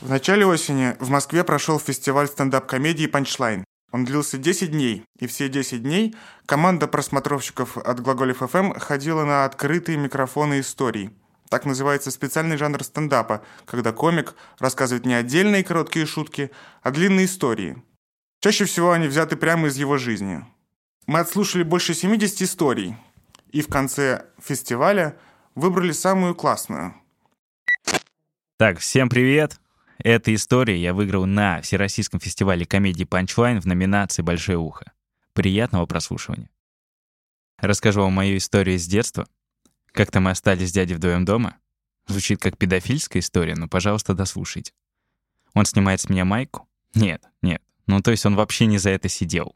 В начале осени в Москве прошел фестиваль стендап-комедии «Панчлайн». Он длился 10 дней, и все 10 дней команда просмотровщиков от Глаголев ФМ ходила на открытые микрофоны историй. Так называется специальный жанр стендапа, когда комик рассказывает не отдельные короткие шутки, а длинные истории. Чаще всего они взяты прямо из его жизни. Мы отслушали больше 70 историй, и в конце фестиваля выбрали самую классную. Так, всем привет! Эта история я выиграл на Всероссийском фестивале комедии «Панчлайн» в номинации «Большое ухо». Приятного прослушивания. Расскажу вам мою историю с детства. Как-то мы остались с дядей вдвоем дома. Звучит как педофильская история, но, пожалуйста, дослушайте. Он снимает с меня майку? Нет, нет. Ну, то есть он вообще не за это сидел.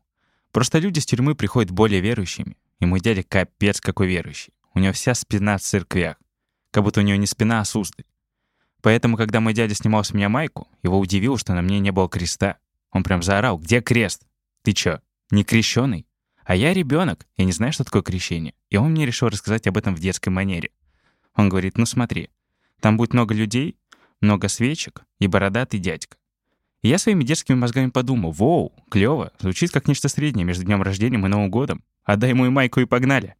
Просто люди с тюрьмы приходят более верующими. И мой дядя капец какой верующий. У него вся спина в церквях. Как будто у него не спина, а суздаль. Поэтому, когда мой дядя снимал с меня майку, его удивило, что на мне не было креста. Он прям заорал, где крест? Ты чё, не крещеный? А я ребенок, я не знаю, что такое крещение. И он мне решил рассказать об этом в детской манере. Он говорит, ну смотри, там будет много людей, много свечек и бородатый дядька. И я своими детскими мозгами подумал, воу, клёво, звучит как нечто среднее между днем рождения и Новым годом. Отдай ему и майку и погнали.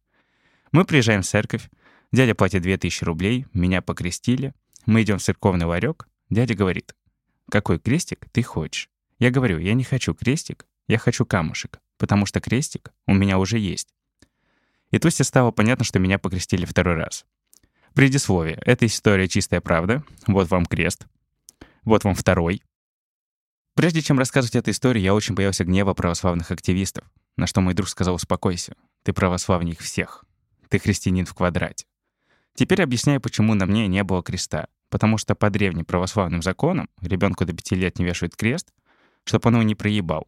Мы приезжаем в церковь, дядя платит 2000 рублей, меня покрестили, мы идем в церковный ларек. Дядя говорит, какой крестик ты хочешь? Я говорю, я не хочу крестик, я хочу камушек, потому что крестик у меня уже есть. И тут все стало понятно, что меня покрестили второй раз. Предисловие. Эта история чистая правда. Вот вам крест. Вот вам второй. Прежде чем рассказывать эту историю, я очень боялся гнева православных активистов, на что мой друг сказал «Успокойся, ты православник всех, ты христианин в квадрате». Теперь объясняю, почему на мне не было креста потому что по древним православным законам ребенку до пяти лет не вешают крест, чтобы он его не проебал.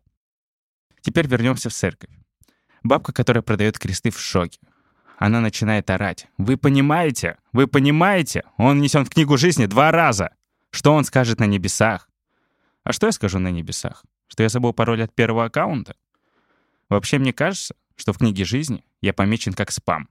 Теперь вернемся в церковь. Бабка, которая продает кресты, в шоке. Она начинает орать. «Вы понимаете? Вы понимаете? Он несен в книгу жизни два раза! Что он скажет на небесах?» А что я скажу на небесах? Что я забыл пароль от первого аккаунта? Вообще, мне кажется, что в книге жизни я помечен как спам.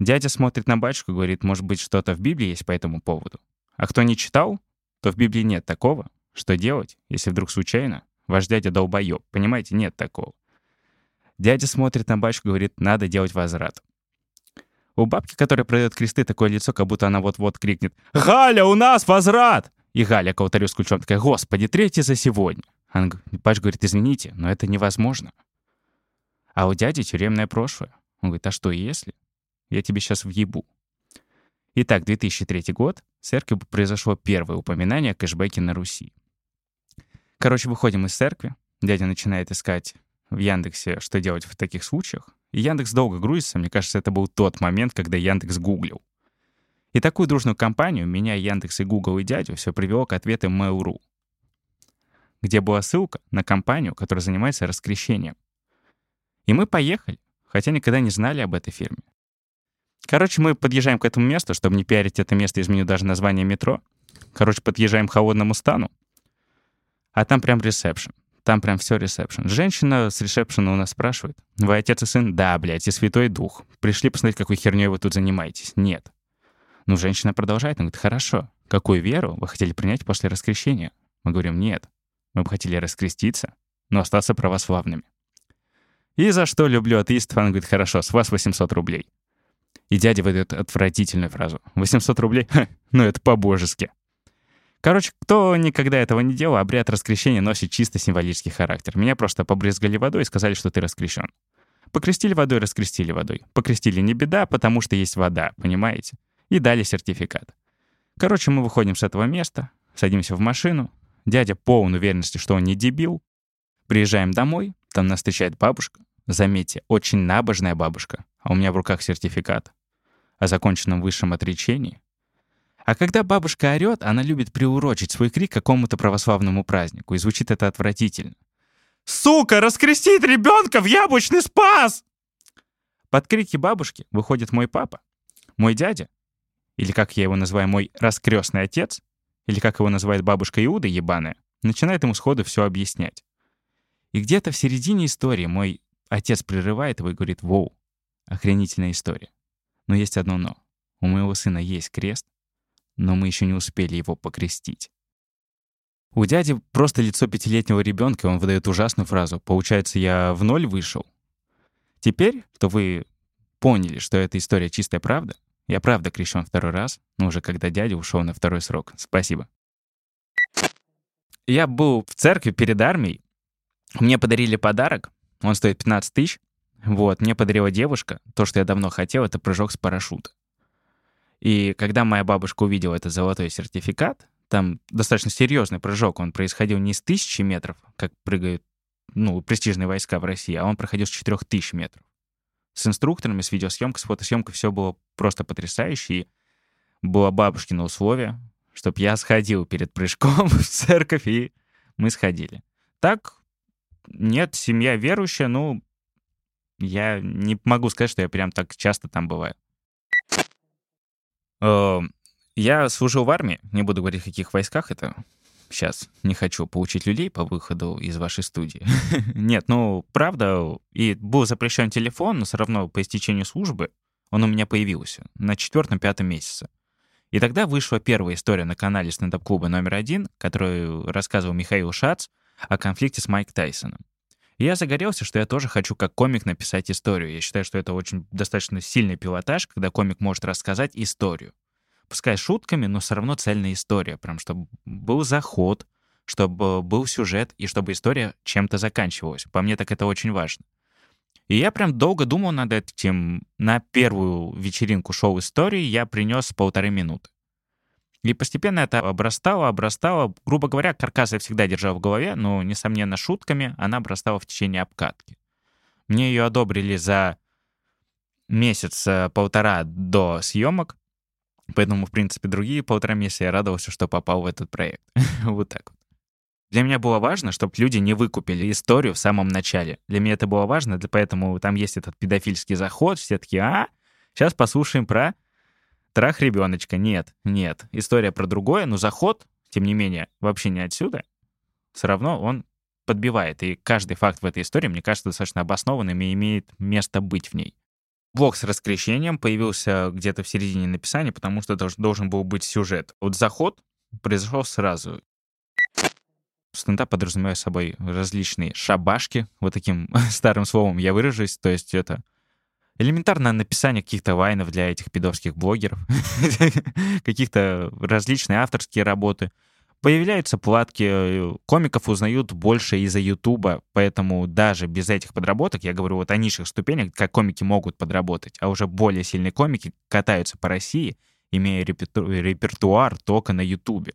Дядя смотрит на батюшку и говорит, может быть, что-то в Библии есть по этому поводу. А кто не читал, то в Библии нет такого. Что делать, если вдруг случайно ваш дядя долбоёб? Понимаете, нет такого. Дядя смотрит на батюшку и говорит, надо делать возврат. У бабки, которая продает кресты, такое лицо, как будто она вот-вот крикнет «Галя, у нас возврат!» И Галя, кого-то с ключом, такая «Господи, третий за сегодня!» Она, батюшка говорит, извините, но это невозможно. А у дяди тюремное прошлое. Он говорит, а что если? Я тебе сейчас въебу. Итак, 2003 год. В церкви произошло первое упоминание о кэшбэке на Руси. Короче, выходим из церкви. Дядя начинает искать в Яндексе, что делать в таких случаях. И Яндекс долго грузится. Мне кажется, это был тот момент, когда Яндекс гуглил. И такую дружную компанию, меня, Яндекс и Google и дядю, все привело к ответу Mail.ru, где была ссылка на компанию, которая занимается раскрещением. И мы поехали, хотя никогда не знали об этой фирме. Короче, мы подъезжаем к этому месту, чтобы не пиарить это место, изменю даже название метро. Короче, подъезжаем к холодному стану, а там прям ресепшн. Там прям все ресепшн. Женщина с ресепшена у нас спрашивает. Вы отец и сын? Да, блядь, и святой дух. Пришли посмотреть, какой херней вы тут занимаетесь? Нет. Ну, женщина продолжает. Она говорит, хорошо. Какую веру вы хотели принять после раскрещения? Мы говорим, нет. Мы бы хотели раскреститься, но остаться православными. И за что люблю атеистов? Она говорит, хорошо, с вас 800 рублей. И дядя выдает отвратительную фразу. 800 рублей? Ха, ну это по-божески. Короче, кто никогда этого не делал, обряд раскрещения носит чисто символический характер. Меня просто побрызгали водой и сказали, что ты раскрещен. Покрестили водой, раскрестили водой. Покрестили не беда, потому что есть вода, понимаете? И дали сертификат. Короче, мы выходим с этого места, садимся в машину. Дядя полон уверенности, что он не дебил. Приезжаем домой, там нас встречает бабушка. Заметьте, очень набожная бабушка а у меня в руках сертификат о законченном высшем отречении. А когда бабушка орёт, она любит приурочить свой крик какому-то православному празднику, и звучит это отвратительно. «Сука, раскрестить ребенка в яблочный спас!» Под крики бабушки выходит мой папа, мой дядя, или как я его называю, мой раскрестный отец, или как его называет бабушка Иуда ебаная, начинает ему сходу все объяснять. И где-то в середине истории мой отец прерывает его и говорит, «Воу, Охренительная история. Но есть одно «но». У моего сына есть крест, но мы еще не успели его покрестить. У дяди просто лицо пятилетнего ребенка, он выдает ужасную фразу. Получается, я в ноль вышел. Теперь, что вы поняли, что эта история чистая правда, я правда крещен второй раз, но уже когда дядя ушел на второй срок. Спасибо. Я был в церкви перед армией. Мне подарили подарок. Он стоит 15 тысяч. Вот, мне подарила девушка. То, что я давно хотел, это прыжок с парашюта. И когда моя бабушка увидела этот золотой сертификат, там достаточно серьезный прыжок, он происходил не с тысячи метров, как прыгают ну, престижные войска в России, а он проходил с четырех тысяч метров. С инструкторами, с видеосъемкой, с фотосъемкой все было просто потрясающе. И было бабушкино условие, чтобы я сходил перед прыжком в церковь, и мы сходили. Так, нет, семья верующая, ну, я не могу сказать, что я прям так часто там бываю. Эм, я служил в армии, не буду говорить, в каких войсках это. Сейчас не хочу получить люлей по выходу из вашей студии. Нет, ну, правда, и был запрещен телефон, но все равно по истечению службы он у меня появился на четвертом-пятом месяце. И тогда вышла первая история на канале стендап-клуба номер один, которую рассказывал Михаил Шац о конфликте с Майк Тайсоном. И я загорелся, что я тоже хочу как комик написать историю. Я считаю, что это очень достаточно сильный пилотаж, когда комик может рассказать историю. Пускай шутками, но все равно цельная история. Прям чтобы был заход, чтобы был сюжет и чтобы история чем-то заканчивалась. По мне так это очень важно. И я прям долго думал над этим. На первую вечеринку шоу истории я принес полторы минуты. И постепенно это обрастало, обрастало. Грубо говоря, каркас я всегда держал в голове, но, несомненно, шутками она обрастала в течение обкатки. Мне ее одобрили за месяц-полтора до съемок, поэтому, в принципе, другие полтора месяца я радовался, что попал в этот проект. вот так вот. Для меня было важно, чтобы люди не выкупили историю в самом начале. Для меня это было важно, поэтому там есть этот педофильский заход, все таки а, сейчас послушаем про Трах ребеночка. Нет, нет. История про другое, но заход, тем не менее, вообще не отсюда. Все равно он подбивает. И каждый факт в этой истории, мне кажется, достаточно обоснованным и имеет место быть в ней. Блок с раскрещением появился где-то в середине написания, потому что должен был быть сюжет. Вот заход произошел сразу. Стендап подразумевает собой различные шабашки, вот таким старым словом я выражусь, то есть это элементарно написание каких-то вайнов для этих пидорских блогеров, каких-то различные авторские работы. Появляются платки, комиков узнают больше из-за Ютуба, поэтому даже без этих подработок, я говорю вот о низших ступенях, как комики могут подработать, а уже более сильные комики катаются по России, имея реперту- репертуар только на Ютубе.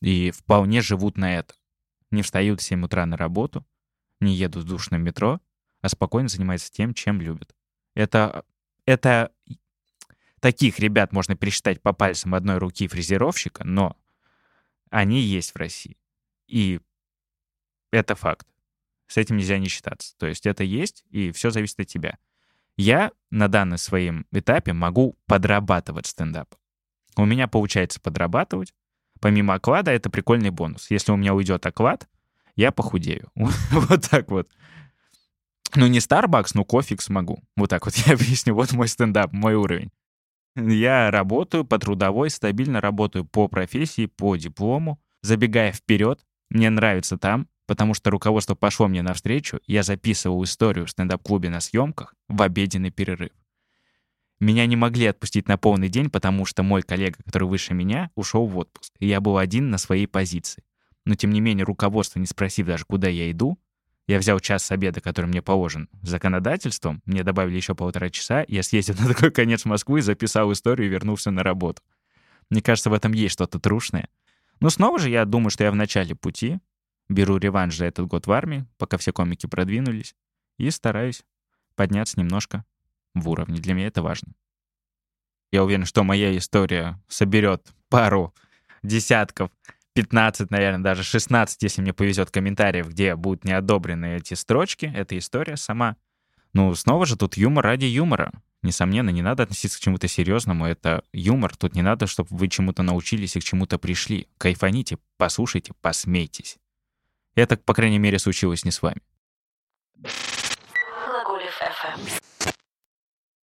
И вполне живут на это. Не встают в 7 утра на работу, не едут в душном метро, а спокойно занимаются тем, чем любят. Это, это таких ребят можно пересчитать по пальцам одной руки фрезеровщика, но они есть в России. И это факт. С этим нельзя не считаться. То есть это есть, и все зависит от тебя. Я на данном своем этапе могу подрабатывать стендап. У меня получается подрабатывать. Помимо оклада, это прикольный бонус. Если у меня уйдет оклад, я похудею. вот так вот. Ну, не Starbucks, но кофе смогу. Вот так вот я объясню. Вот мой стендап, мой уровень. Я работаю по трудовой, стабильно работаю по профессии, по диплому. Забегая вперед, мне нравится там, потому что руководство пошло мне навстречу, я записывал историю в стендап-клубе на съемках в обеденный перерыв. Меня не могли отпустить на полный день, потому что мой коллега, который выше меня, ушел в отпуск, и я был один на своей позиции. Но тем не менее руководство, не спросив даже, куда я иду, я взял час с обеда, который мне положен законодательством, мне добавили еще полтора часа, я съездил на такой конец Москвы, записал историю и вернулся на работу. Мне кажется, в этом есть что-то трушное. Но снова же я думаю, что я в начале пути, беру реванш за этот год в армии, пока все комики продвинулись, и стараюсь подняться немножко в уровне. Для меня это важно. Я уверен, что моя история соберет пару десятков 15, наверное, даже 16, если мне повезет, комментариев, где будут не одобрены эти строчки, эта история сама. Ну, снова же тут юмор ради юмора. Несомненно, не надо относиться к чему-то серьезному. Это юмор. Тут не надо, чтобы вы чему-то научились и к чему-то пришли. Кайфаните, послушайте, посмейтесь. Это, по крайней мере, случилось не с вами.